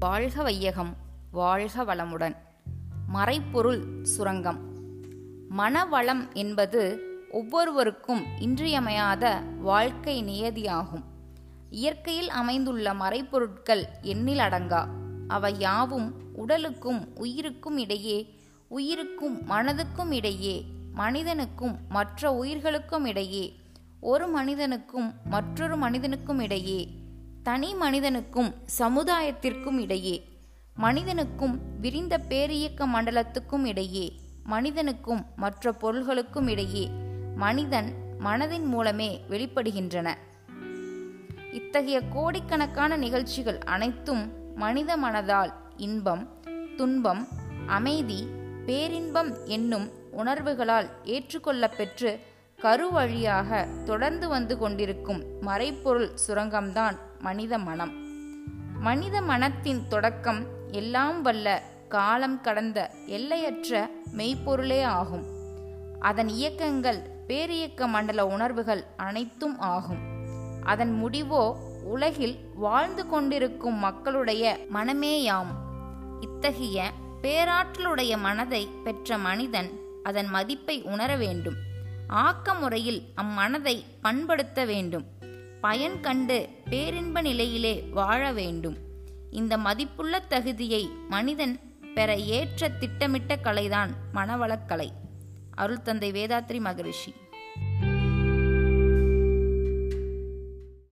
வாழ்க வையகம் வாழ்க வளமுடன். மறைப்பொருள் சுரங்கம். மனவளம் என்பது ஒவ்வொருவருக்கும் இன்றியமையாத வாழ்க்கை நியதியாகும். இயற்கையில் அமைந்துள்ள மறைப்பொருட்கள் எண்ணில் அடங்கா. அவை யாவும் உடலுக்கும் உயிருக்கும் இடையே உயிருக்கும் மனதுக்கும் இடையே மனிதனுக்கும் மற்ற உயிர்களுக்கும் இடையே ஒரு மனிதனுக்கும் மற்றொரு மனிதனுக்கும் இடையே தனி மனிதனுக்கும் சமுதாயத்திற்கும் இடையே மனிதனுக்கும் விரிந்த பேரியக்க மண்டலத்துக்கும் இடையே மனிதனுக்கும் மற்ற பொருள்களுக்கும் இடையே மனிதன் மனதின் மூலமே வெளிப்படுகின்றன. இத்தகைய கோடிக்கணக்கான நிகழ்ச்சிகள் அனைத்தும் மனித மனதால் இன்பம் துன்பம் அமைதி பேரின்பம் என்னும் உணர்வுகளால் ஏற்றுக்கொள்ளப்பெற்று கருவழியாக தொடர்ந்து வந்து கொண்டிருக்கும் மறைப்பொருள் சுரங்கம்தான் மனித மனம். மனித மனத்தின் தொடக்கம் எல்லாம் வல்ல காலம் கடந்த எல்லையற்ற மெய்ப்பொருளே ஆகும். அதன் இயக்கங்கள் பேரியக்க மண்டல உணர்வுகள் அனைத்தும் ஆகும். அதன் முடிவோ உலகில் வாழ்ந்து கொண்டிருக்கும் மக்களுடைய மனமேயாம். இத்தகைய பேராற்றலுடைய மனதை பெற்ற மனிதன் அதன் மதிப்பை உணர வேண்டும். ஆக்க முறையில் அம்மனதை பண்படுத்த வேண்டும். பயன் கண்டு பேரின்ப நிலையிலே வாழ வேண்டும். இந்த மதிப்புள்ள தகுதியை மனிதன் பெற ஏற்ற திட்டமிட்ட கலைதான் மனவளக்கலை. அருள் தந்தை வேதாத்ரி மகரிஷி.